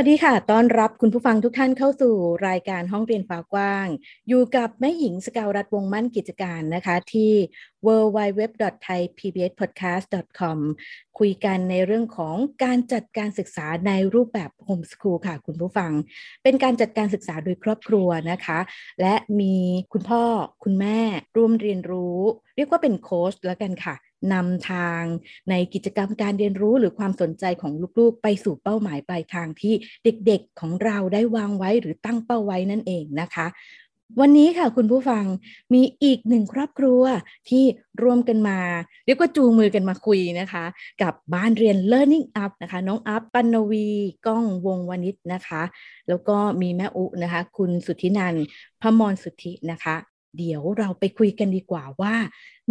วัสดีค่ะ ต้อนรับคุณผู้ฟังทุกท่านเข้าสู่รายการห้องเรียนฟ้ากว้าง อยู่กับแม่หญิงสกาวรัฐวงมั่นกิจการนะคะ ที่ www.thaipbspodcast.com คุยกันในเรื่องของการจัดการศึกษาในรูปแบบโฮมสคูลค่ะ คุณผู้ฟัง เป็นการจัดการศึกษาโดยครอบครัวนะคะ และมีคุณพ่อคุณแม่ร่วมเรียนรู้ เรียกว่าเป็นโค้ชแล้วกันค่ะ นำทางในกิจกรรมการเรียนรู้หรือความสนใจของลูกๆ ไปสู่เป้าหมายปลายทางที่เด็กๆของเราได้วางไว้หรือตั้งเป้าไว้นั่นเองนะคะ วันนี้ค่ะคุณผู้ฟังมีอีกหนึ่งครอบครัวที่ร่วมกันมา เรียกว่าจูงมือกันมาคุยนะคะ กับบ้านเรียน Learning Up นะคะ น้องอัพปันวีก้องวงวณิชนะคะ แล้วก็มีแม่อุนะคะ คุณสุทธินันพมรสุทธินะคะ เดี๋ยวเราไปคุยกันดีกว่าว่า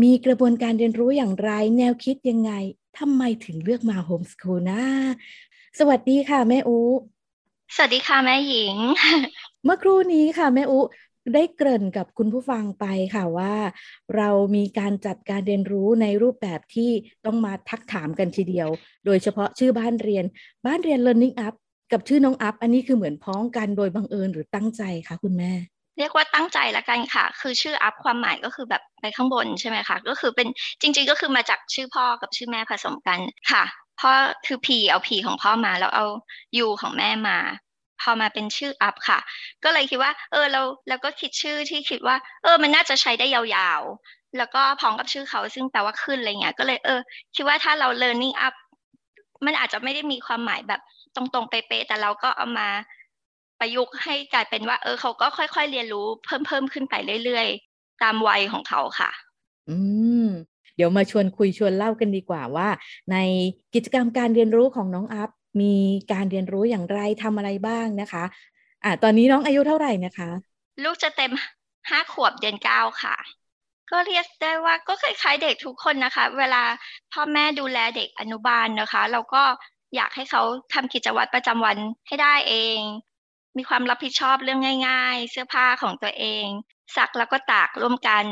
มีกระบวนการเรียนรู้อย่างไร แนวคิดยังไงทำไมถึงเลือกมาโฮมสคูลนะ สวัสดีค่ะ แม่อูสวัสดีค่ะ แม่หญิง เมื่อครู่นี้ค่ะ แม่อูได้เกริ่นกับคุณผู้ฟังไปค่ะว่า เรามีการจัดการเรียนรู้ในรูปแบบที่ต้องมาทักถามกันทีเดียว โดยเฉพาะชื่อบ้านเรียน บ้านเรียน Learning Up กับชื่อน้องอัพ อันนี้คือเหมือนพ้องกันโดยบังเอิญหรือตั้งใจคะคุณแม่ เรียกว่าตั้งใจละกันค่ะ คือชื่ออัพความหมายก็คือแบบไปข้างบนใช่ไหมคะ ก็คือเป็นจริง ๆ ก็คือมาจากชื่อพ่อกับชื่อแม่ผสมกันค่ะพ่อคือพีเอาพีของพ่อมาแล้วเอายูของแม่มา พอมาเป็นชื่ออัพค่ะ ก็เลยคิดว่า เออเราเราก็คิดชื่อที่คิดว่า เออ มันน่าจะใช้ได้ยาวๆ แล้วก็พ้องกับชื่อเขาซึ่งแปลว่าขึ้นอะไรเงี้ยก็เลยเออ คิดว่าถ้าเรา learning up มันอาจจะไม่ได้มีความหมายแบบตรงๆเป๊ะๆแต่เราก็เอามา ประยุกต์ให้กลายเป็นว่า เออเขาก็ค่อยๆเรียนรู้เพิ่มเพิ่มขึ้นไปเรื่อยๆ ตามวัยของเขาค่ะ อืม เดี๋ยวมาชวนคุยชวนเล่ากันดีกว่าว่า ในกิจกรรมการเรียนรู้ของน้องอัพมีการเรียนรู้อย่างไรทำอะไรบ้างนะคะ อ่าตอนนี้น้องอายุเท่าไหร่นะคะ ลูกจะเต็มห้าขวบเดือนเก้าค่ะ ก็เรียกได้ว่าก็คล้ายๆเด็กทุกคนนะคะ เวลาพ่อแม่ดูแลเด็กอนุบาลนะคะ เราก็อยากให้เขาทำกิจวัตรประจำวันให้ได้เอง มีความรับผิดชอบเรื่องง่าย ๆ เสื้อผ้าของตัวเอง ซักแล้วก็ตากร่วมกัน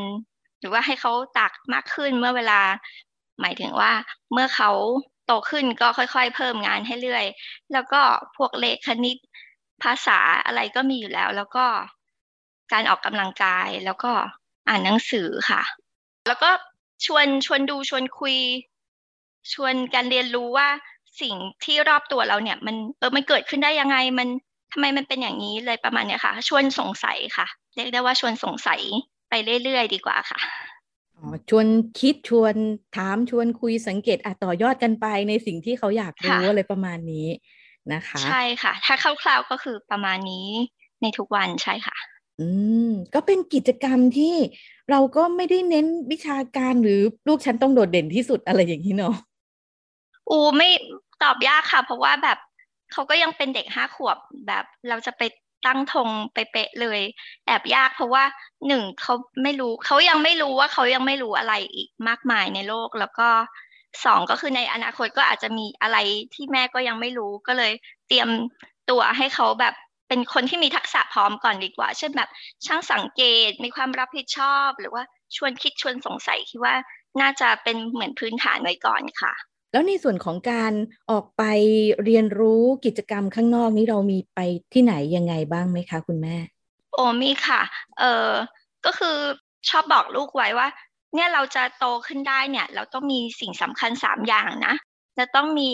หรือว่าให้เขาตากมากขึ้นเมื่อเวลา หมายถึงว่าเมื่อเขาโตขึ้นก็ค่อย ๆ เพิ่มงานให้เรื่อย แล้วก็พวกเลขคณิตภาษาอะไรก็มีอยู่แล้ว แล้วก็การออกกำลังกายแล้วก็อ่านหนังสือค่ะ แล้วก็ชวนชวนดูชวนคุย ชวนการเรียนรู้ว่าสิ่งที่รอบตัวเราเนี่ย มันเออมันเกิดขึ้นได้ยังไงมัน ทำไมมันเป็นอย่างนี้เลยประมาณเนี้ยค่ะ ชวนสงสัยค่ะ เรียกได้ว่าชวนสงสัยไปเรื่อยๆ ดีกว่าค่ะอ๋อชวนคิดชวนถามชวนคุยสังเกตอะต่อยอดกันไปในสิ่งที่เขาอยากรู้อะไรประมาณนี้นะคะ ใช่ค่ะ ถ้าคร่าวๆก็คือประมาณนี้ในทุกวันใช่ค่ะ อืมก็เป็นกิจกรรมที่เราก็ไม่ได้เน้นวิชาการหรือลูกฉันต้องโดดเด่นที่สุดอะไรอย่างนี้เนาะอูไม่ตอบยากค่ะ เพราะว่าแบบ เขาก็ยังเป็นเด็กห้าขวบแบบเราจะไปตั้งธงไปเป๊ะเลย แอบยากเพราะว่าหนึ่งเขาไม่รู้เขายังไม่รู้ว่าเขายังไม่รู้อะไรอีกมากมายในโลกแล้วก็สองก็คือในอนาคตก็อาจจะมีอะไรที่แม่ก็ยังไม่รู้ก็เลยเตรียมตัวให้เขาแบบเป็นคนที่มีทักษะพร้อมก่อนดีกว่า เช่นแบบช่างสังเกตมีความรับผิดชอบ หรือว่าชวนคิดชวนสงสัยคิดว่าน่าจะเป็นเหมือนพื้นฐานไว้ก่อนค่ะ แล้วในส่วนของการออกไปเรียนรู้กิจกรรมข้างนอกนี้เรามีไปที่ไหนยังไงบ้างไหมคะคุณแม่ โอ้มีค่ะ เออก็คือชอบบอกลูกไว้ว่า เนี่ยเราจะโตขึ้นได้เนี่ย เราต้องมีสิ่งสำคัญสามอย่างนะจะต้องมี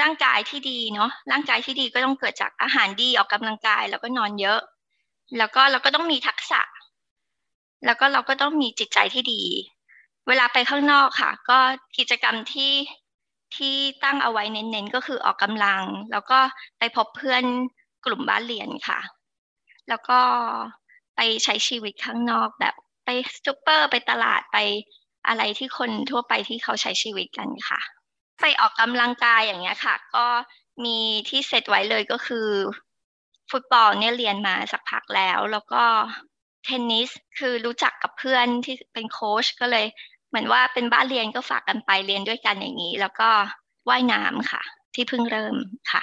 ร่างกายที่ดีเนาะร่างกายที่ดีก็ต้องเกิดจากอาหารดีออกกำลังกายแล้วก็นอนเยอะ แล้วก็เราก็ต้องมีทักษะ แล้วก็เราก็ต้องมีจิตใจที่ดี เวลาไปข้างนอกค่ะ ก็กิจกรรมที่ที่ตั้งเอาไว้เน้นๆก็คือออกกำลัง แล้วก็ไปพบเพื่อนกลุ่มบ้านเรียนค่ะ แล้วก็ไปใช้ชีวิตข้างนอกแบบไปซูเปอร์ไปตลาดไปอะไรที่คนทั่วไปที่เขาใช้ชีวิตกันค่ะ ไปออกกำลังกายอย่างเงี้ยค่ะ ก็มีที่เซตไว้เลยก็คือ ฟุตบอลเนี่ยเรียนมาสักพักแล้ว แล้วก็เทนนิสคือรู้จักกับเพื่อนที่เป็นโค้ชก็เลย เหมือนว่าเป็นบ้านเรียนก็ฝากกันไปเรียนด้วยกันอย่างนี้ แล้วก็ว่ายน้ำค่ะ ที่เพิ่งเริ่มค่ะ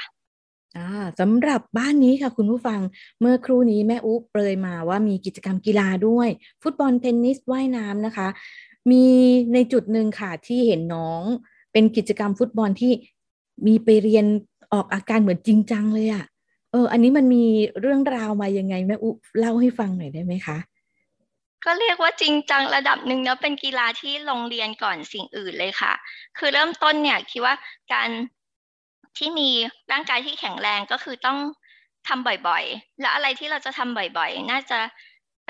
สำหรับบ้านนี้ค่ะคุณผู้ฟังเมื่อครู่นี้แม่อุ๊เปรยมาว่ามีกิจกรรมกีฬาด้วย ฟุตบอลเทนนิสว่ายน้ำนะคะ มีในจุดหนึ่งค่ะที่เห็นน้อง เป็นกิจกรรมฟุตบอลที่มีไปเรียนออกอาการเหมือนจริงจังเลยอะ่ะเออ อันนี้มันมีเรื่องราวมายังไงแม่อุ๊เล่าให้ฟังหน่อยได้ไหมคะ ก็เรียกว่าจริงจังระดับหนึ่งเนาะเป็นกีฬาที่โรงเรียนก่อนสิ่งอื่นเลยค่ะ คือเริ่มต้นเนี่ยคิดว่าการที่มีร่างกายที่แข็งแรงก็คือต้องทำบ่อยๆ แล้วอะไรที่เราจะทำบ่อยๆ น่าจะไป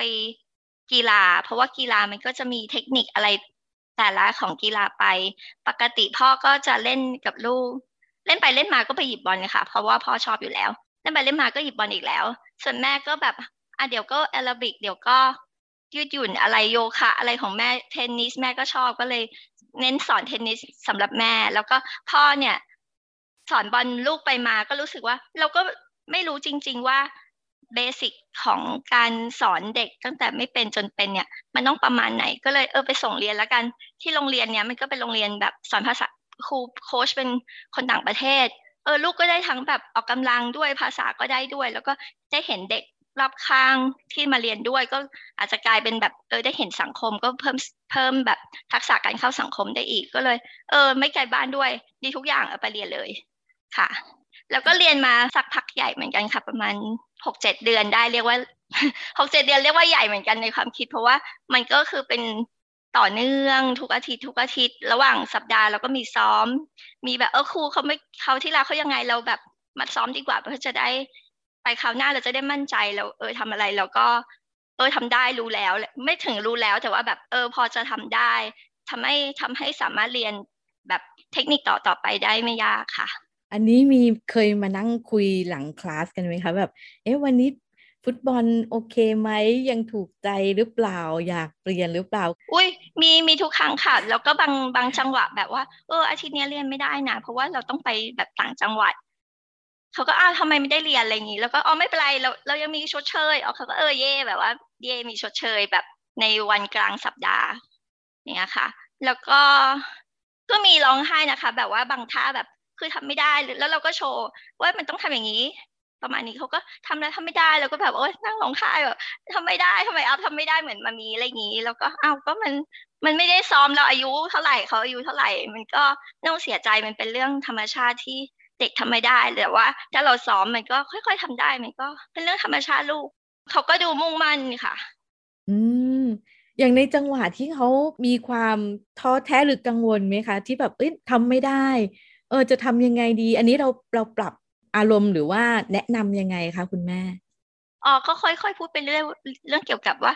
กีฬา เพราะว่ากีฬามันก็จะมีเทคนิคอะไรแต่ละของกีฬาไป ปกติพ่อก็จะเล่นกับลูก เล่นไปเล่นมาก็ไปหยิบบอลค่ะ เพราะว่าพ่อชอบอยู่แล้ว เล่นไปเล่นมาก็หยิบบอลอีกแล้ว ส่วนแม่ก็แบบอะเดี๋ยวก็แอโรบิกเดี๋ยวก็ ยืดหยุ่นอะไรโยคะ อะไรของแม่เทนนิสแม่ก็ชอบก็เลย เน้นสอนเทนนิสสำหรับแม่ แล้วก็พ่อเนี่ย สอนบอลลูกไปมาก็รู้สึกว่า เราก็ไม่รู้จริง ๆว่า basic ของการสอนเด็กตั้งแต่ไม่เป็นจนเป็นเนี่ย มันต้องประมาณไหนก็เลยเออไปส่งเรียนแล้วกัน ที่โรงเรียนเนี่ยมันก็เป็นโรงเรียนแบบสอนภาษาครูโค้ชเป็นคนต่างประเทศ เออลูกก็ได้ทั้งแบบออกกำลังด้วยภาษาก็ได้ด้วย แล้วก็ได้เห็นเด็ก รอบข้างที่มาเรียนด้วย ก็อาจจะกลายเป็นแบบเออได้เห็นสังคมก็เพิ่มเพิ่มแบบทักษะการเข้าสังคมได้อีกก็เลย เออ ไม่ไกลบ้านด้วย ดีทุกอย่างเอาไปเรียนเลยค่ะ แล้วก็เรียนมาสักพักใหญ่เหมือนกันค่ะ ประมาณหกเจ็ดเดือนได้เรียกว่าหกเจ็ดเดือนเรียกว่าใหญ่เหมือนกันในความคิด เพราะว่ามันก็คือเป็นต่อเนื่องทุกอาทิตย์ทุกอาทิตย์ระหว่างสัปดาห์เราก็มีซ้อม มีแบบเออครูเขาไม่เขาที่เราเขายังไงเราแบบมาซ้อมดีกว่าเพื่อจะได้ ไปคราวหน้าเราจะได้มั่นใจเราเออทำอะไรเราก็ เออทำได้รู้แล้ว ไม่ถึงรู้แล้วแต่ว่าแบบเออพอจะทำได้ทำให้ทำให้สามารถเรียนแบบเทคนิคต่อต่อไปได้ไม่ยากค่ะ อันนี้มีเคยมานั่งคุยหลังคลาสกันไหมคะแบบ เอ๊ะวันนี้ฟุตบอลโอเคไหมยังถูกใจหรือเปล่าอยากเปลี่ยนหรือเปล่า อุ้ยมีมีทุกครั้งค่ะ แล้วก็บางบางจังหวะแบบว่าเอออาทิตย์นี้เรียนไม่ได้นะเพราะว่าเราต้องไปแบบต่างจังหวัด เขาก็อ้าวทำไมไม่ได้เรียนอะไรอย่างนี้ แล้วก็อ๋อไม่เป็นไรเราเรายังมีชดเชยอ๋อเขาก็เออเย่แบบว่าเย่มีชดเชยแบบในวันกลางสัปดาห์เนี่ยค่ะ แล้วก็ก็มีร้องไห้นะคะ แบบว่าบางท่าแบบคือทำไม่ได้แล้วเราก็โชว์ว่ามันต้องทำอย่างนี้ ประมาณนี้เขาก็ทำแล้วทำไม่ได้แล้วก็แบบโอ๊ยนั่งร้องไห้แบบทำไม่ได้ทำไมอัพทำไม่ได้เหมือนมามีอะไรอย่างนี้ แล้วก็อ้าวก็มันมันไม่ได้ซ้อมเราอายุเท่าไหร่เขาอายุเท่าไหร่ มันก็ต้องเสียใจมันเป็นเรื่องธรรมชาติที่ เด็กทำไม่ได้แต่ว่า ถ้าเราซ้อมมันก็ค่อย ๆทำได้มันก็ เป็นเรื่องธรรมชาติลูกเขาก็ดูมุ่งมั่นค่ะ อืมอย่างในจังหวะที่เขามีความท้อแท้หรือกังวลไหมคะ ที่แบบเอ้ยทำไม่ได้ เออจะทำยังไงดี อันนี้เราเราปรับอารมณ์หรือว่าแนะนํำยังไงคะคุณแม่อ๋อก็ค่อยๆพูดไปเรื่องเรื่องเกี่ยวกับว่า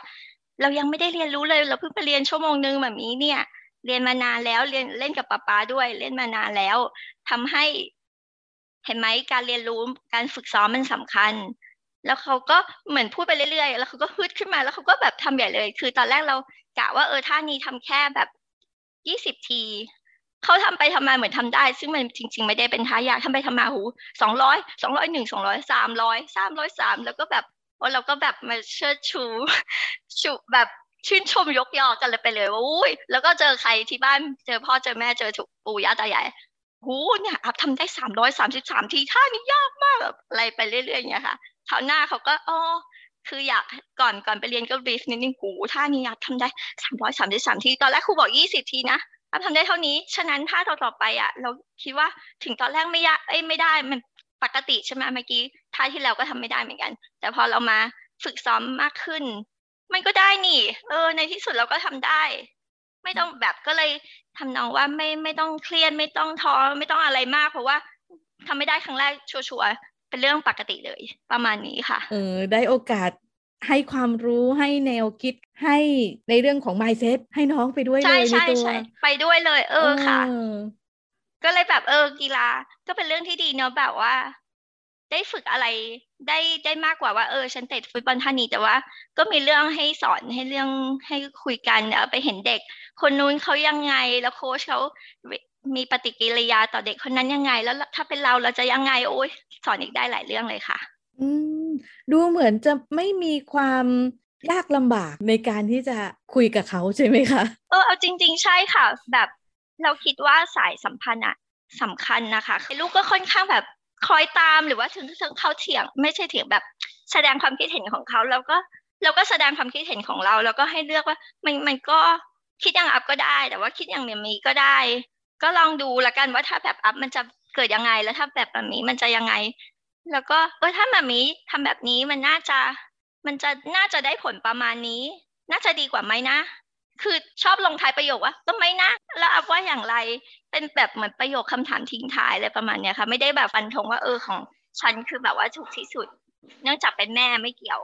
เรายังไม่ได้เรียนรู้เลย เราเพิ่งไปเรียนชั่วโมงนึงแบบนี้เนี่ย เรียนมานานแล้วเรียนเล่นกับป๊าป๊าด้วยเล่นมานานแล้วทำให้ เห็นไหมการเรียนรู้การฝึกซ้อมมันสำคัญ แล้วเขาก็เหมือนพูดไปเรื่อยๆ แล้วเขาก็ฮึดขึ้นมาแล้วเขาก็แบบทำใหญ่เลย คือตอนแรกเรากะว่าเออท่านี้ทำแค่แบบยี่สิบทีเขาทำไปทำมาเหมือนทำได้ ซึ่งมันจริง ๆ ไม่ได้เป็นท่ายากทำไปทำมาหูสองร้อยสองร้อยหนึ่งสองร้อยสามร้อยสามร้อยสามแล้วก็แบบเราก็แบบมาเชิดชูชูแบบชื่นชมยกยอกันเลยไปเลยว่าอุ้ยแล้วก็เจอใครที่บ้านเจอพ่อเจอแม่เจอถูกปู่ย่าตายาย หูเนี่ยอัพทำได้สามร้อยสามสิบสามทีท่านี้ยากมากแบบอะไรไปเรื่อยๆอย่างเงี้ยค่ะคราวหน้าเขาก็อ๋อคืออยากก่อนก่อนไปเรียนก็บีฟนิดนึงหูท่านี้อัพทำได้สามร้อยสามสิบสามทีตอนแรกครูบอกยี่สิบทีนะเราทำได้เท่านี้ ฉะนั้นถ้าต่อต่อไปอะ เราคิดว่าถึงตอนแรกไม่ยากเอ้ยไม่ได้มันปกติใช่ไหมเมื่อกี้ท่าที่แล้วก็ทำไม่ได้เหมือนกัน แต่พอเรามาฝึกซ้อมมากขึ้น มันก็ได้นี่ เออ ในที่สุดเราก็ทำได้ ไม่ต้องแบบก็เลยทำนองว่าไม่ไม่ต้องเครียดไม่ต้องท้อไม่ต้องอะไรมาก เพราะว่าทำไม่ได้ครั้งแรกชัวร์เป็นเรื่องปกติเลย ประมาณนี้ค่ะเออได้โอกาสให้ความรู้ให้แนวคิดให้ในเรื่องของ mindset ให้น้องไปด้วยเลยในตัวไปด้วยเลย เออค่ะ ก็เลยแบบเออกีฬาก็เป็นเรื่องที่ดีเนาะแบบว่า ได้ฝึกอะไรได้ได้มากกว่าว่าเออฉันเตะฟุตบอลท่านี้แต่ว่า ก็มีเรื่องให้สอนให้เรื่องให้คุยกันเอาไปเห็นเด็ก คนนู้นเขายังไงแล้วโค้ชเขามีปฏิกิริยาต่อเด็กคนนั้นยังไง แล้วถ้าเป็นเราเราจะยังไงโอ้ยสอนอีกได้หลายเรื่องเลยค่ะ อืมดูเหมือนจะไม่มีความยากลำบากในการที่จะคุยกับเขาใช่ไหมคะเออเอาจริง ๆ ใช่ค่ะ แบบเราคิดว่าสายสัมพันธ์อะสำคัญนะคะลูกก็ค่อนข้างแบบ คอยตามหรือว่าถึงถึงเขาเถียง ไม่ใช่เถียงแบบแสดงความคิดเห็นของเขาแล้วก็เราก็แสดงความคิดเห็นของเรา แล้วก็ให้เลือกว่ามันมันก็คิดอย่างอัพก็ได้ แต่ว่าคิดอย่างเมียมีก็ได้ ก็ลองดูละกันว่าถ้าแบบอัพมันจะเกิดยังไงแล้วถ้าแบบแบบนี้มันจะยังไง แล้วก็เออถ้าแบบนี้ทำแบบนี้มันน่าจะ มันจะน่าจะได้ผลประมาณนี้ น่าจะดีกว่าไหมนะ คือชอบลงท้ายประโยคว่าก็ไม่นะ แล้วอัพว่าอย่างไรเป็นแบบเหมือนประโยคคำถามทิ้งท้ายอะไรประมาณเนี้ยค่ะ ไม่ได้แบบฟันธงว่าเออของฉันคือแบบว่าถูกที่สุด เนื่องจากเป็นแม่ไม่เกี่ยว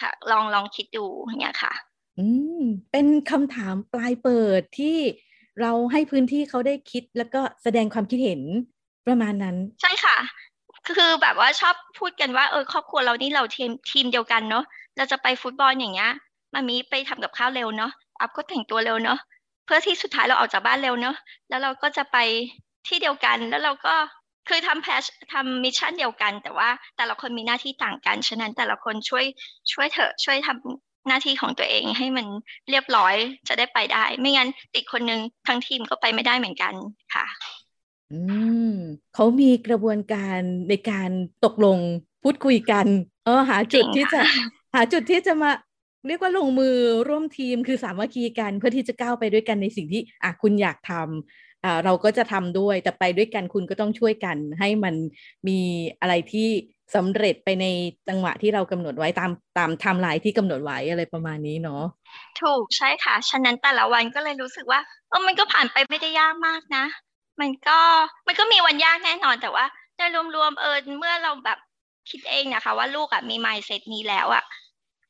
ค่ะ ลองลองคิดดูเนี่ยค่ะ อืมเป็นคำถามปลายเปิดที่เราให้พื้นที่เขาได้คิดแล้วก็แสดงความคิดเห็นประมาณนั้น ใช่ค่ะคือแบบว่าชอบพูดกันว่าเออครอบครัวเรานี่เราทีมทีมเดียวกันเนาะเราจะไปฟุตบอลอย่างเงี้ยมามีไปทำกับข้าวเร็วเนาะ อัพก็แต่งตัวเร็วเนาะเพื่อที่สุดท้ายเราออกจากบ้านเร็วเนาะแล้วเราก็จะไปที่เดียวกันแล้วเราก็คือทำแพชทำมิชชั่นเดียวกัน แต่ว่าแต่ละคนมีหน้าที่ต่างกันฉะนั้นแต่ละคนช่วยช่วยเถอะช่วยทำหน้าที่ของตัวเองให้มันเรียบร้อยจะได้ไปได้ ไม่งั้นติดคนนึงทั้งทีมก็ไปไม่ได้เหมือนกันค่ะ อืมเขามีกระบวนการในการตกลงพูดคุยกัน เออหาจุดที่จะหาจุดที่จะมา เรียกว่าลงมือร่วมทีมคือสามัคคีกันเพื่อที่จะก้าวไปด้วยกันในสิ่งที่อะคุณอยากทำอ่าเราก็จะทำด้วย แต่ไปด้วยกันคุณก็ต้องช่วยกันให้มันมีอะไรที่สำเร็จไปในจังหวะที่เรากำหนดไว้ตามตามไทม์ไลน์ที่กำหนดไว้อะไรประมาณนี้เนาะถูกใช่ค่ะ ฉะนั้นแต่ละวันก็เลยรู้สึกว่าเออมันก็ผ่านไปไม่ได้ยากมากนะ มันก็มันก็มีวันยากแน่นอนแต่ว่าโดยรวมๆเออเมื่อเราแบบคิดเองนะคะ ว่าลูกอะมีไมซ์เซตนี้แล้วอะ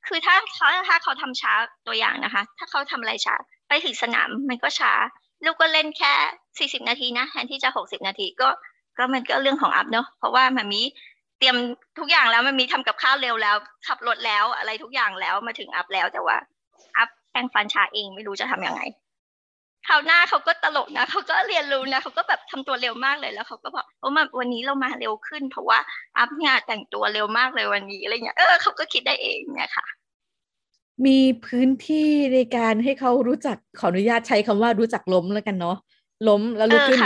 คือถ้าเขาถ้าเขาทำช้าตัวอย่างนะคะ ถ้าเขาทำอะไรช้า ไปถึงสนามมันก็ช้า ลูกก็เล่นแค่สี่สิบนาทีนะแทนที่จะหกสิบนาทีก็ก็มันก็เรื่องของอัพเนาะเพราะว่ามันมีเตรียมทุกอย่างแล้วมันมีทำกับข้าวเร็วแล้ว ขับรถแล้วอะไรทุกอย่างแล้วมาถึงอัพแล้วแต่ว่าอัพแปรงฟันช้าเองไม่รู้จะทํำยังไง คราวหน้าเขาก็ตลกนะเขาก็เรียนรู้นะเขาก็แบบทำตัวเร็วมากเลยแล้วเขาก็บอกโอ้มาวันนี้เรามาเร็วขึ้น เพราะว่าอัพงานแต่งตัวเร็วมากเลยวันนี้อะไรเงี้ยเออเขาก็คิดได้เองเนี่ยค่ะ มีพื้นที่ในการให้เขารู้จักขออนุญาตใช้คำว่ารู้จักล้มแล้วกันเนาะล้มแล้วลุกขึ้น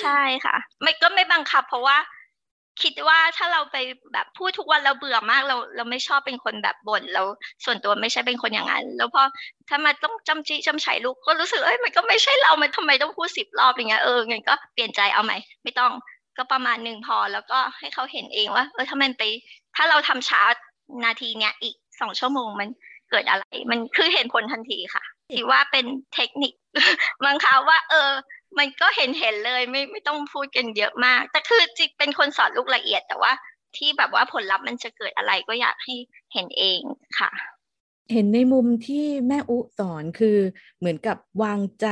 ใช่ค่ะ ไม่ก็ไม่บังคับ เพราะว่า คิดว่าถ้าเราไปแบบพูดทุกวันเราเบื่อมากเราเราไม่ชอบเป็นคนแบบบ่นเราส่วนตัวไม่ใช่เป็นคนอย่างนั้น แล้วพอถ้ามาต้องจำจีจำไฉลูกก็รู้สึกเอ้ยมันก็ไม่ใช่เรา มันทำไมต้องพูดสิบรอบอย่างเงี้ยเอองั้นก็เปลี่ยนใจเอาไหมไม่ต้องก็ประมาณหนึ่งพอแล้วก็ให้เขาเห็นเองว่าเออถ้ามันไป ถ้าเราทำช้านาทีเนี้ยอีกสองชั่วโมงมันเกิดอะไร มันคือเห็นผลทันทีค่ะถือว่าเป็นเทคนิคบางคราวว่า เออ มันก็เห็นเห็นเลยไม่ไม่ต้องพูดกันเยอะมาก แต่คือจิกเป็นคนสอนลูกละเอียด แต่ว่าที่แบบว่าผลลัพธ์มันจะเกิดอะไรก็อยากให้เห็นเองค่ะ เห็นในมุมที่แม่อุสอนคือเหมือนกับวางใจ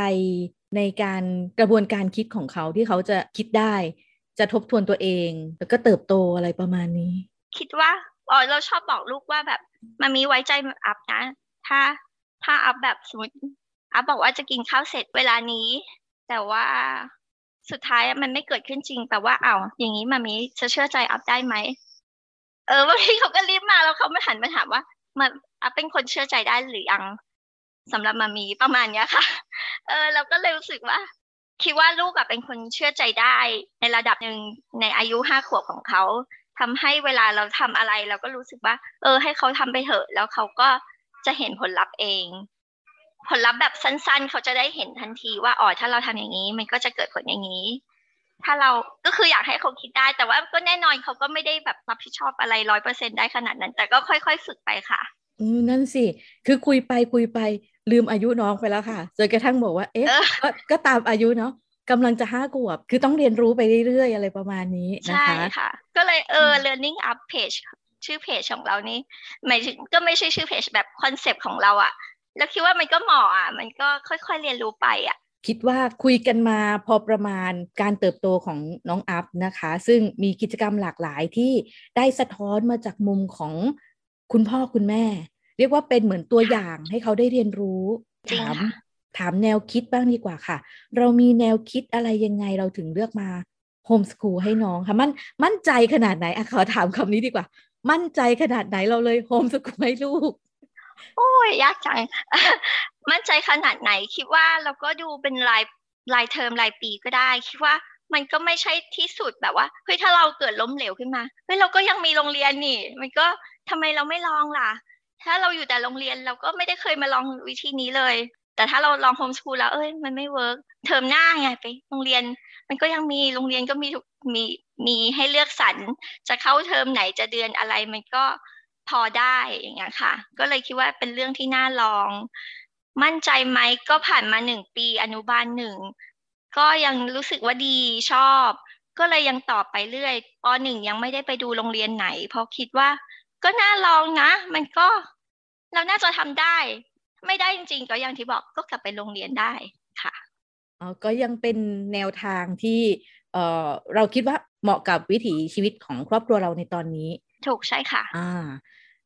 ในการกระบวนการคิดของเขาที่เขาจะคิดได้ จะทบทวนตัวเอง แล้วก็เติบโตอะไรประมาณนี้ คิดว่าอ๋อเราชอบบอกลูกว่าแบบมันมีไว้ใจอัพนะ ถ้าถ้าอัพแบบสมมติอัพบอกว่าจะกินข้าวเสร็จเวลานี้ แต่ว่าสุดท้ายมันไม่เกิดขึ้นจริง แต่ว่าเอาอย่างนี้มามีจะเชื่อใจอัพได้ไหมเออบางทีเขาก็รีบมาแล้วเขามาหันมาถามว่ามันอัพเป็นคนเชื่อใจได้หรือยังสำหรับมามีประมาณนี้ค่ะ เออ เราก็เลยรู้สึกว่า คิดว่าลูกอะเป็นคนเชื่อใจได้ ในระดับหนึ่งในอายุห้าขวบของเขาทำให้เวลาเราทำอะไร เราก็รู้สึกว่า เออ ให้เขาทำไปเถอะ แล้วเขาก็จะเห็นผลลัพธ์เอง ผลลัพธ์แบบสั้น ๆ เขาจะได้เห็นทันทีว่าอ๋อถ้าเราทำอย่างนี้ มันก็จะเกิดผลอย่างนี้ ถ้าเราก็คืออยากให้เขาคิดได้ แต่ว่าก็แน่นอนเขาก็ไม่ได้แบบรับผิดชอบอะไรร้อยเปอร์เซ็นได้ขนาดนั้น แต่ก็ค่อยๆฝึกไปค่ะอืมนั่นสิ คือคุยไปคุยไปลืมอายุน้องไปแล้วค่ะจนกระทั่งบอกว่า เอ๊ะก็ก็ตามอายุเนาะกำลังจะห้าขวบ คือต้องเรียนรู้ไปเรื่อยๆ อะไรประมาณนี้นะคะใช่ค่ะ ก็เลยเออ learning up page ชื่อเพจของเรานี่หมายถึงก็ไม่ใช่ชื่อเพจแบบคอนเซปต์ของเราอะ แล้วคิดว่ามันก็เหมาะอะ มันก็ค่อยๆเรียนรู้ไปอะ คิดว่าคุยกันมาพอประมาณการเติบโตของน้องอัพนะคะ ซึ่งมีกิจกรรมหลากหลายที่ได้สะท้อนมาจากมุมของคุณพ่อคุณแม่ เรียกว่าเป็นเหมือนตัวอย่างให้เขาได้เรียนรู้ถามถามแนวคิดบ้างดีกว่าค่ะ เรามีแนวคิดอะไรยังไงเราถึงเลือกมาโฮมสคูลให้น้องคะมั่นมั่นใจขนาดไหนอะขอถามคำนี้ดีกว่า มั่นใจขนาดไหนเราเลยโฮมสคูลให้ลูก โอ้ยยากจัง มั่นใจขนาดไหน คิดว่าเราก็ดูเป็นรายรายเทอมรายปีก็ได้ คิดว่ามันก็ไม่ใช่ที่สุดแบบว่าเฮ้ยถ้าเราเกิดล้มเหลวขึ้นมาเฮ้ยเราก็ยังมีโรงเรียนนี่ มันก็ทำไมเราไม่ลองล่ะ ถ้าเราอยู่แต่โรงเรียนเราก็ไม่ได้เคยมาลองวิธีนี้เลย แต่ถ้าเราลองโฮมสคูลแล้วเอ้ยมันไม่ workเทอมหน้าไงไปโรงเรียน มันก็ยังมีโรงเรียนก็มีมีมีให้เลือกสรรจะเข้าเทอมไหนจะเดือนอะไรมันก็ พอได้อย่างเงี้ยค่ะ ก็เลยคิดว่าเป็นเรื่องที่น่าลอง มั่นใจไหมก็ผ่านมาหนึ่งปีอนุบาลหนึ่งก็ยังรู้สึกว่าดีชอบ ก็เลยยังตอบไปเรื่อยปหนึ่งยังไม่ได้ไปดูโรงเรียนไหน เพราะคิดว่า ก็น่าลองนะ มันก็ เราน่าจะทำได้ ไม่ได้จริงๆ ก็อย่างที่บอกก็กลับไปโรงเรียนได้ค่ะอ๋อก็ยังเป็นแนวทางที่เออเราคิดว่าเหมาะกับวิถีชีวิตของครอบครัวเราในตอนนี้ ถูกใช่ค่ะ อ่า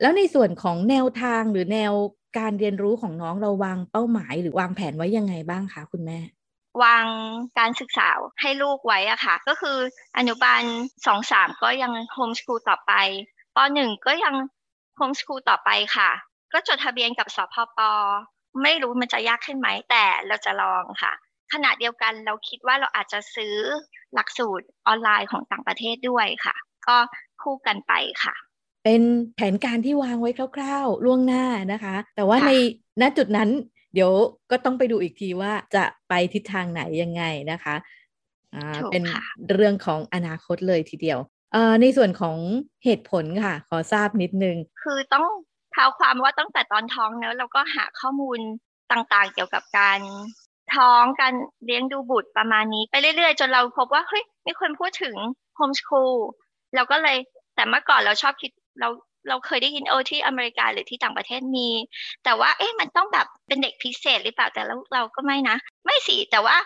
แล้วในส่วนของแนวทางหรือแนวการเรียนรู้ของน้องเราวางเป้าหมาย หรือวางแผนไว้ยังไงบ้างคะคุณแม่วางการศึกษาให้ลูกไว้อะค่ะ ก็คืออนุบาลสองสามก็ยังโฮมสคูลต่อไปปหนึ่งก็ยังโฮมสคูลต่อไปค่ะ ก็จดทะเบียนกับสพปไม่รู้มันจะยากขึ้นไหมแต่เราจะลองค่ะ ขณะเดียวกันเราคิดว่าเราอาจจะซื้อหลักสูตรออนไลน์ของต่างประเทศด้วยค่ะ ก็คู่กันไปค่ะ เป็นแผนการที่วางไว้คร่าวๆล่วงหน้านะคะ แต่ว่าในณจุดนั้นเดี๋ยวก็ต้องไปดูอีกทีว่าจะไปทิศทางไหนยังไงนะคะอ่าเป็นเรื่องของอนาคตเลยทีเดียวเอ่อในส่วนของเหตุผลค่ะ ขอทราบนิดนึง คือต้องเท้าความว่าตั้งแต่ตอนท้องเนอะเราก็หาข้อมูลต่างๆ เกี่ยวกับการท้องการเลี้ยงดูบุตรประมาณนี้ ไปเรื่อยๆ จนเราพบว่าเฮ้ยมีคนพูดถึงโฮมสคูลเราก็เลยแต่เมื่อก่อนเราชอบคิด เราเราเคยได้ยินโอที่อเมริกาหรือที่ต่างประเทศมี แต่ว่าเอ๊ะมันต้องแบบเป็นเด็กพิเศษหรือเปล่าแต่เราเราก็ไม่นะ ไม่สิแต่ว่า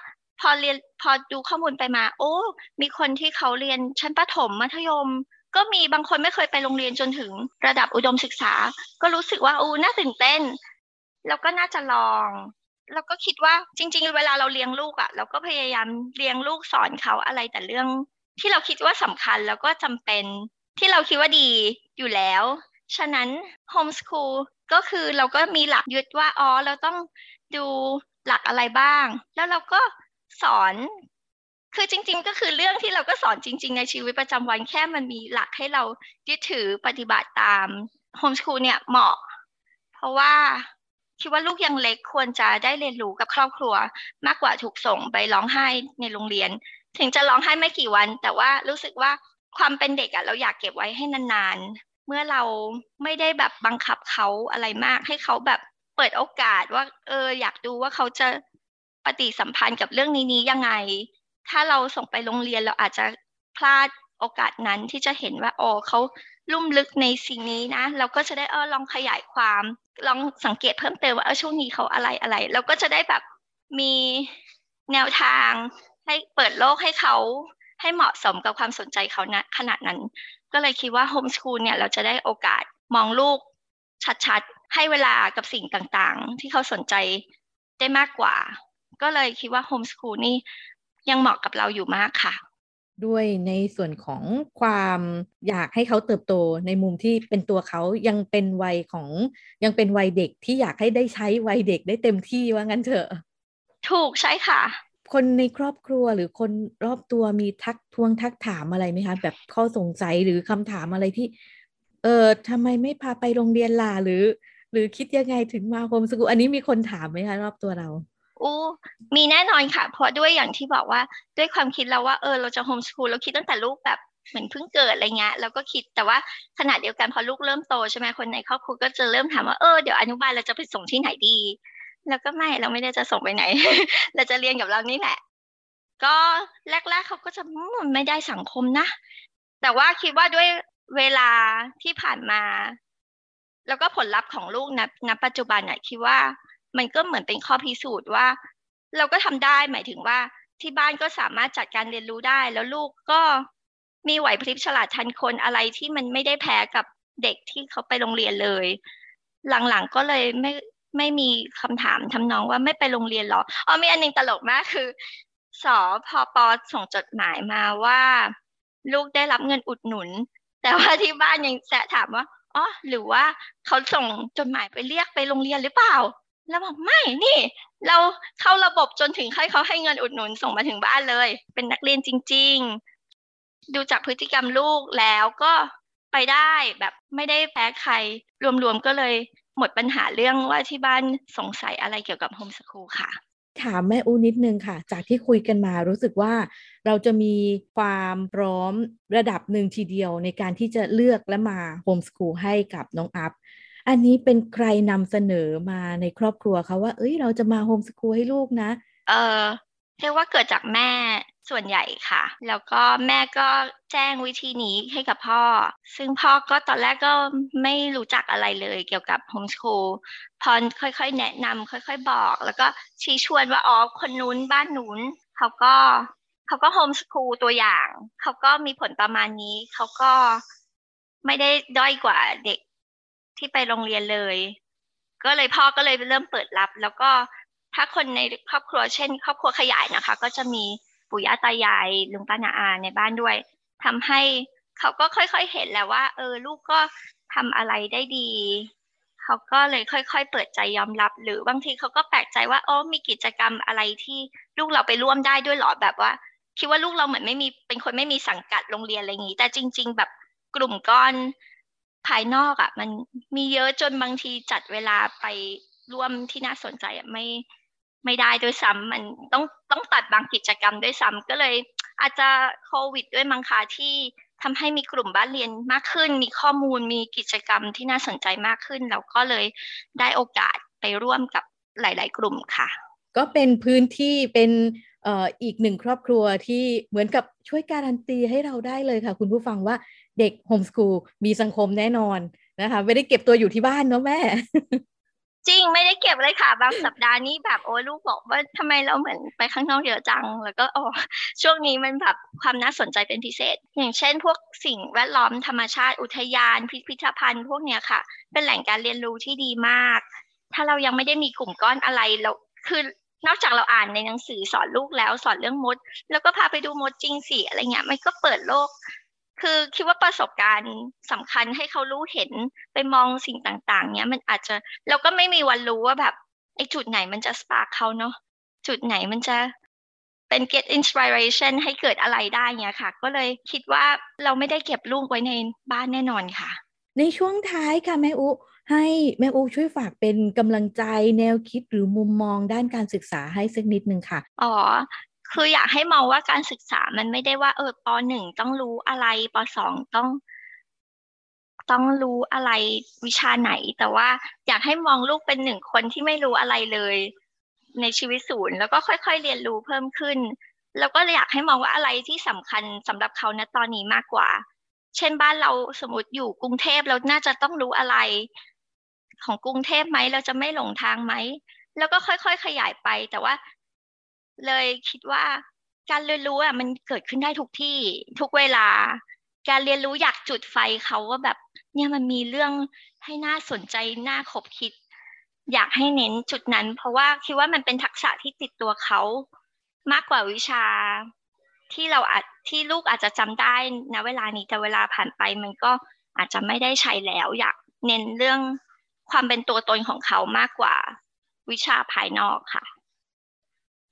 พอเรียนพอดูข้อมูลไปมา โอ้ มีคนที่เขาเรียนชั้นประถมมัธยม ก็มีบางคนไม่เคยไปโรงเรียนจนถึงระดับอุดมศึกษา ก็รู้สึกว่าอู้น่าตื่นเต้น แล้วก็น่าจะลองแล้วก็คิดว่าจริง ๆ เวลาเราเลี้ยงลูกอะ่ะ เราก็พยายามเลี้ยงลูกสอนเขาอะไรแต่เรื่องที่เราคิดว่าสำคัญแล้วก็จำเป็น ที่เราคิดว่าดีอยู่แล้ว ฉะนั้นโฮมสคูลก็คือเราก็มีหลักยึดว่าอ๋อเราต้องดูหลักอะไรบ้าง แล้วเราก็สอนคือจริง ๆ ก็คือเรื่องที่เราก็สอนจริง ๆ ในชีวิตประจำวันแค่มันมีหลักให้เรายึดถือปฏิบัติตามโฮมสคูลเนี่ยเหมาะ เพราะว่าคิดว่าลูกยังเล็กควรจะได้เรียนรู้กับครอบครัว มากกว่าถูกส่งไปร้องไห้ในโรงเรียน ถึงจะร้องไห้ไม่กี่วัน แต่ว่ารู้สึกว่า ความเป็นเด็กอะเราอยากเก็บไว้ให้นานๆ เมื่อเราไม่ได้แบบบังคับเขาอะไรมาก ให้เขาแบบเปิดโอกาสว่า เออ อยากดูว่าเขาจะปฏิสัมพันธ์กับเรื่องนี้นี้ยังไง ถ้าเราส่งไปโรงเรียนเราอาจจะพลาดโอกาสนั้นที่จะเห็นว่าอ๋อเขาลุ่มลึกในสิ่งนี้นะ เราก็จะได้เออลองขยายความ ลองสังเกตเพิ่มเติมว่าเออช่วงนี้เขาอะไรอะไรเราก็จะได้แบบมีแนวทางให้เปิดโลกให้เขา ให้เหมาะสมกับความสนใจเขานะขนาดนั้น ก็เลยคิดว่าโฮมสคูลเนี่ยเราจะได้โอกาสมองลูกชัดๆ ให้เวลากับสิ่งต่างๆ ที่เขาสนใจได้มากกว่า ก็เลยคิดว่าโฮมสคูลนี่ยังเหมาะกับเราอยู่มากค่ะ ด้วยในส่วนของความอยากให้เขาเติบโตในมุมที่เป็นตัวเขายังเป็นวัยของยังเป็นวัยเด็กที่อยากให้ได้ใช้วัยเด็กได้เต็มที่ว่างั้นเถอะ ถูกใช่ค่ะ คนในครอบครัวหรือคนรอบตัวมีทักทวงทักถามอะไรไหมคะ แบบข้อสงสัยหรือคำถามอะไรที่ เออทำไมไม่พาไปโรงเรียนล่ะหรือ หรือคิดยังไงถึงมาโฮมสกูลอันนี้มีคนถามไหมคะ รอบตัวเราโอ้มีแน่นอนค่ะ เพราะด้วยอย่างที่บอกว่าด้วยความคิดเราว่าเออเราจะโฮมสกูลเราคิดตั้งแต่ลูกแบบเหมือนเพิ่งเกิดอะไรเงี้ยเราก็คิดแต่ว่าขณะเดียวกันพอลูกเริ่มโตใช่ไหมคนในครอบครัวก็จะเริ่มถามว่าเออเดี๋ยวอนุบาลเราจะไปส่งที่ไหนดี แล้วก็ไม่เราไม่ได้จะส่งไปไหน เราจะเรียนกับเรานี่แหละ ก็แรกๆเขาก็จะมันไม่ได้สังคมนะ แต่ว่าคิดว่าด้วยเวลาที่ผ่านมา แล้วก็ผลลัพธ์ของลูกนะณปัจจุบันเนี่ยคิดว่ามันก็เหมือนเป็นข้อพิสูจน์ว่า เราก็ทำได้หมายถึงว่าที่บ้านก็สามารถจัดการเรียนรู้ได้ แล้วลูกก็มีไหวพริบฉลาดทันคนอะไรที่มันไม่ได้แพ้กับเด็กที่เขาไปโรงเรียนเลย หลังๆก็เลยไม่ ไม่มีคำถามทำนองว่าไม่ไปโรงเรียนหรออ๋อมีอันนึงตลกมากคือสอพอปอส่งจดหมายมาว่า ลูกได้รับเงินอุดหนุน แต่ว่าที่บ้านยังแซะถามว่าอ๋อหรือว่าเขาส่งจดหมายไปเรียกไปโรงเรียนหรือเปล่า แล้วบอกไม่นี่ เราเข้าระบบจนถึงให้เขาให้เงินอุดหนุนส่งมาถึงบ้านเลย เป็นนักเรียนจริง ๆ ดูจากพฤติกรรมลูกแล้วก็ไปได้แบบไม่ได้แพ้ใคร รวมๆก็เลย หมดปัญหาเรื่องว่าที่บ้านสงสัยอะไรเกี่ยวกับโฮมสคูลค่ะ ถามแม่อูนิดนึงค่ะ จากที่คุยกันมารู้สึกว่าเราจะมีความพร้อมระดับหนึ่งทีเดียวในการที่จะเลือกและมาโฮมสคูลให้กับน้องอัพอันนี้เป็นใครนำเสนอมาในครอบครัวเขาว่า เอ้ย เราจะมาโฮมสคูลให้ลูกนะ เออเรียกว่าเกิดจากแม่ ส่วนใหญ่ค่ะ แล้วก็แม่ก็แจ้งวิธีนี้ให้กับพ่อ ซึ่งพ่อก็ตอนแรกก็ไม่รู้จักอะไรเลยเกี่ยวกับโฮมสคูลพอค่อยๆ แนะนำค่อยๆ บอก แล้วก็ชี้ชวนว่าอ๋อคนนู้นบ้านนู้นเขาก็เขาก็โฮมสคูลตัวอย่าง เขาก็มีผลประมาณนี้ เขาก็ไม่ได้ด้อยกว่าเด็กที่ไปโรงเรียนเลย ก็เลยพ่อก็เลยเริ่มเปิดรับ แล้วก็ถ้าคนในครอบครัวเช่น ครอบครัวขยายนะคะ ก็จะมี ปู่ย่าตายายลุงป้านาอาในบ้านด้วยทำให้เขาก็ค่อยๆเห็นแล้วว่า เออ ลูกก็ทำอะไรได้ดีเขาก็เลยค่อย ๆ เปิดใจยอมรับ หรือบางทีเขาก็แปลกใจว่าอ๋อมีกิจกรรมอะไรที่ลูกเราไปร่วมได้ด้วยหรอแบบว่า คิดว่าลูกเราเหมือนไม่มีเป็นคนไม่มีสังกัดโรงเรียนอะไรอย่างนี้ แต่จริง ๆ แบบกลุ่มก้อนภายนอกอะ่ะ มันมีเยอะจนบางทีจัดเวลาไปร่วมที่น่าสนใจอะไม่ ไม่ได้ด้วยซ้ำมันต้องต้องตัดบางกิจกรรมด้วยซ้ำก็เลยอาจจะโควิดด้วยมังคะที่ทำให้มีกลุ่มบ้านเรียนมากขึ้น มีข้อมูลมีกิจกรรมที่น่าสนใจมากขึ้นเราก็เลยได้โอกาสไปร่วมกับหลาย ๆ กลุ่มค่ะ ก็เป็นพื้นที่เป็นอีกหนึ่งครอบครัวที่เหมือนกับช่วยการันตีให้เราได้เลยค่ะ คุณผู้ฟังว่าเด็กโฮมสกูลมีสังคมแน่นอนนะคะ ไม่ได้เก็บตัวอยู่ที่บ้านเนาะแม่ จริงไม่ได้เก็บเลยค่ะ บางสัปดาห์นี้แบบโอ้ลูกบอกว่าทำไมเราเหมือนไปข้างนอกเยอะจัง แล้วก็โอ้ช่วงนี้มันแบบความน่าสนใจเป็นพิเศษ อย่างเช่น พวกสิ่งแวดล้อมธรรมชาติอุทยาน พิพิธภัณฑ์ พวกเนี้ยค่ะ เป็นแหล่งการเรียนรู้ที่ดีมาก ถ้าเรายังไม่ได้มีกลุ่มก้อนอะไรเราคือนอกจากเราอ่านในหนังสือสอนลูกแล้วสอนเรื่องมด แล้วก็พาไปดูมดจริงสิอะไรเงี้ยมันก็เปิดโลก คือคิดว่าประสบการณ์สำคัญให้เขารู้เห็นไปมองสิ่งต่าง ๆ เนี้ยมันอาจจะเราก็ไม่มีวันรู้ว่าแบบไอ้จุดไหนมันจะสปาร์คเขาเนาะจุดไหนมันจะเป็น get inspiration ให้เกิดอะไรได้เนี้ยค่ะ ก็เลยคิดว่าเราไม่ได้เก็บลูกไว้ในบ้านแน่นอนค่ะ ในช่วงท้ายค่ะแม่อุให้แม่อุช่วยฝากเป็นกำลังใจแนวคิดหรือมุมมองด้านการศึกษาให้สักนิดนึงค่ะ อ๋อ คืออยากให้มองว่าการศึกษามันไม่ได้ว่า เออปหนึ่งต้องรู้อะไรปสองต้องต้องรู้อะไรวิชาไหน แต่ว่าอยากให้มองลูกเป็นหนึ่งคนที่ไม่รู้อะไรเลย ในชีวิตศูนย์ แล้วก็ค่อยๆเรียนรู้เพิ่มขึ้น แล้วก็อยากให้มองว่าอะไรที่สำคัญสำหรับเขาณตอนนี้มากกว่า เช่นบ้านเราสมมติอยู่กรุงเทพเราน่าจะต้องรู้อะไร ของกรุงเทพไหมเราจะไม่หลงทางไหมแล้วก็ค่อย ๆ ขยายไป แต่ว่า เลยคิดว่าการเรียนรู้อะมันเกิดขึ้นได้ทุกที่ทุกเวลา การเรียนรู้อยากจุดไฟเขาว่าแบบ เนี่ยมันมีเรื่องให้น่าสนใจน่าขบคิด อยากให้เน้นจุดนั้น เพราะว่าคิดว่ามันเป็นทักษะที่ติดตัวเขา มากกว่าวิชาที่เราอาจที่ลูกอาจจะจำได้นะเวลานี้แต่เวลาผ่านไปมันก็อาจจะไม่ได้ใช้แล้ว อยากเน้นเรื่องความเป็นตัวตนของเขามากกว่าวิชาภายนอกค่ะ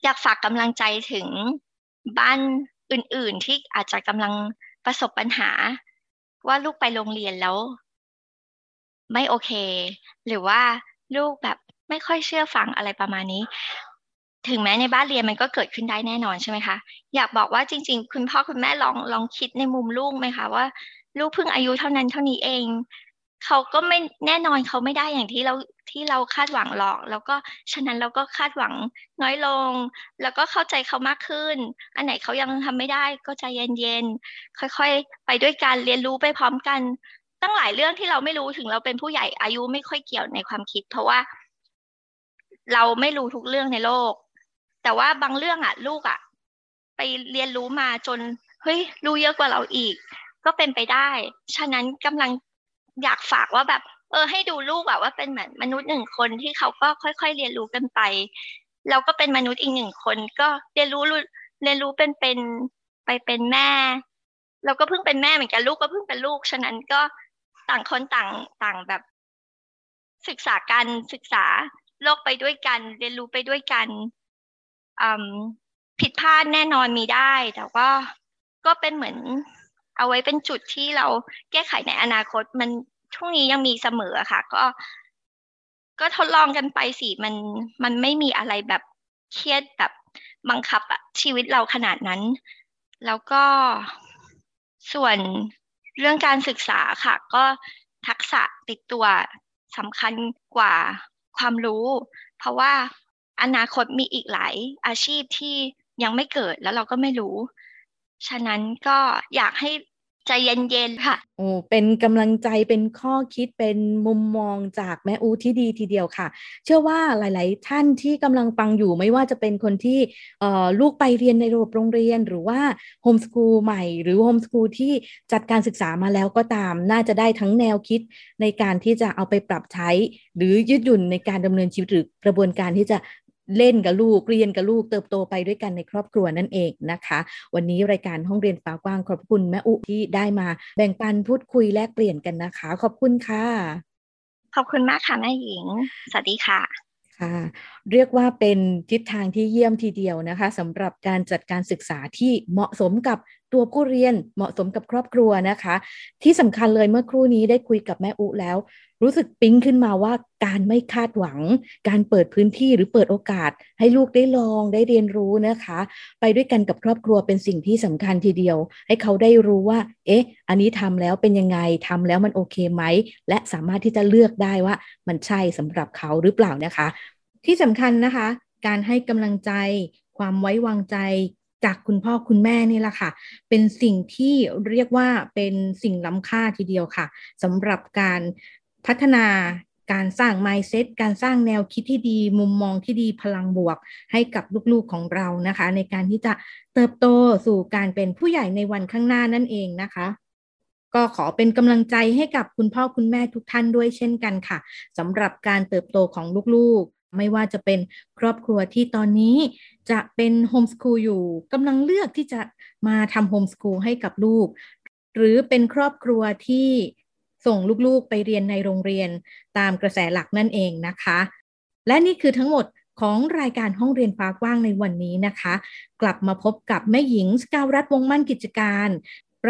อยากฝากกำลังใจถึงบ้านอื่น ๆ ที่อาจจะกำลังประสบปัญหา ว่าลูกไปโรงเรียนแล้ว ไม่โอเค หรือว่าลูกแบบไม่ค่อยเชื่อฟังอะไรประมาณนี้ ถึงแม้ในบ้านเรียนมันก็เกิดขึ้นได้แน่นอนใช่ไหมคะ อยากบอกว่าจริง ๆ คุณพ่อคุณแม่ลองลองคิดในมุมลูกไหมคะว่า ลูกเพิ่งอายุเท่านั้นเท่านี้เอง เขาก็ไม่แน่นอนเขาไม่ได้อย่างที่เราที่เราคาดหวังหรอก แล้วก็ฉะนั้นเราก็คาดหวังน้อยลง แล้วก็เข้าใจเขามากขึ้น อันไหนเขายังทำไม่ได้ก็ใจเย็นๆค่อยๆ ไปด้วยกันเรียนรู้ไปพร้อมกัน ตั้งหลายเรื่องที่เราไม่รู้ถึงเราเป็นผู้ใหญ่อายุไม่ค่อยเกี่ยวในความคิด เพราะว่า เราไม่รู้ทุกเรื่องในโลก แต่ว่าบางเรื่องอะ ลูกอะ ไปเรียนรู้มาจนเฮ้ยรู้เยอะกว่าเราอีกก็เป็นไปได้ ฉะนั้นกำลัง อยากฝากว่าแบบ เออ ให้ดูลูกแบบว่าเป็นเหมือนมนุษย์หนึ่งคนที่เขาก็ค่อย ๆ เรียนรู้กันไปเราก็เป็นมนุษย์อีกหนึ่งคน ก็เรียนรู้เรียนรู้เป็นเป็นไปเป็นแม่ เราก็เพิ่งเป็นแม่เหมือนกันลูกก็เพิ่งเป็นลูก ฉะนั้นก็ต่างคนต่างต่างแบบ ศึกษาการศึกษาโลกไปด้วยกัน เรียนรู้ไปด้วยกันผิดพลาดแน่นอนมีได้ แต่ว่าก็เป็นเหมือน เอาไว้เป็นจุดที่เราแก้ไขในอนาคต มันช่วงนี้ยังมีเสมอค่ะ ก็ ก็ทดลองกันไปสิมันมันไม่มีอะไรแบบเครียดแบบบังคับอะชีวิตเราขนาดนั้น แล้วก็ส่วนเรื่องการศึกษาค่ะ ก็ทักษะติดตัวสำคัญกว่าความรู้ เพราะว่าอนาคตมีอีกหลายอาชีพที่ยังไม่เกิดแล้วเราก็ไม่รู้ ฉะนั้นก็อยากให้ใจเย็นๆค่ะ โอ้ เป็นกำลังใจ เป็นข้อคิด เป็นมุมมองจากแม่อูที่ดีทีเดียวค่ะ เชื่อว่าหลาย ๆ ท่านที่กำลังฟังอยู่ไม่ว่าจะเป็นคนที่ลูกไปเรียนในระบบโรงเรียน หรือว่าโฮมสกูลใหม่ หรือโฮมสกูลที่จัดการศึกษามาแล้วก็ตาม น่าจะได้ทั้งแนวคิดในการที่จะเอาไปปรับใช้ หรือยืดหยุ่นในการดำเนินชีวิตหรือกระบวนการที่จะ เล่นกับลูกเรียนกับลูกเติบโตไปด้วยกันในครอบครัวนั่นเองนะคะ วันนี้รายการห้องเรียนฟ้ากว้างขอบคุณแม่อุที่ได้มาแบ่งปันพูดคุยแลกเปลี่ยนกันนะคะ ขอบคุณค่ะ ขอบคุณมากค่ะแม่หญิง สวัสดีค่ะค่ะ เรียกว่าเป็นทิศทางที่เยี่ยมทีเดียวนะคะสำหรับการจัดการศึกษาที่เหมาะสมกับตัวผู้เรียนเหมาะสมกับครอบครัวนะคะ ที่สำคัญเลยเมื่อครู่นี้ได้คุยกับแม่อุแล้ว รู้สึกปิ๊งขึ้นมาว่าการไม่คาดหวัง การเปิดพื้นที่หรือเปิดโอกาส ให้ลูกได้ลองได้เรียนรู้นะคะ ไปด้วยกันกับครอบครัวเป็นสิ่งที่สำคัญทีเดียว ให้เขาได้รู้ว่า เอ๊ะ อันนี้ทำแล้วเป็นยังไงทำแล้วมันโอเคไหม และสามารถที่จะเลือกได้ว่ามันใช่สำหรับเขาหรือเปล่านะคะ ที่สำคัญนะคะ การให้กำลังใจ ความไว้วางใจจากคุณพ่อคุณแม่นี่แหละค่ะ เป็นสิ่งที่เรียกว่าเป็นสิ่งล้ำค่าทีเดียวค่ะสำหรับการ พัฒนาการสร้าง mindset การสร้างแนวคิดที่ดี มุมมองที่ดีพลังบวก ให้กับลูกๆของเรานะคะ ในการที่จะเติบโตสู่การเป็นผู้ใหญ่ในวันข้างหน้านั่นเองนะคะก็ขอเป็นกำลังใจให้กับคุณพ่อคุณแม่ทุกท่านด้วยเช่นกันค่ะสำหรับการเติบโตของลูกๆ ไม่ว่าจะเป็นครอบครัวที่ตอนนี้จะเป็นโฮมสคูลอยู่กำลังเลือกที่จะมาทำโฮมสคูลให้กับลูก หรือเป็นครอบครัวที่ ส่งลูกๆไปเรียนในโรงเรียนตามกระแสหลักนั่นเองนะคะ และนี่คือทั้งหมดของรายการห้องเรียนฟ้ากว้างในวันนี้นะคะ กลับมาพบกับแม่หญิงสกาวรัฐวงมั่นกิจการ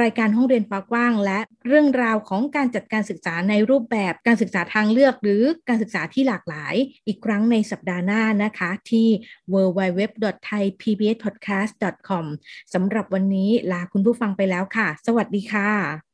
รายการห้องเรียนฟ้ากว้าง และเรื่องราวของการจัดการศึกษาในรูปแบบการศึกษาทางเลือก หรือการศึกษาที่หลากหลาย อีกครั้งในสัปดาห์หน้านะคะที่ www.thaipbspodcast.com สำหรับวันนี้ลาคุณผู้ฟังไปแล้วค่ะ สวัสดีค่ะ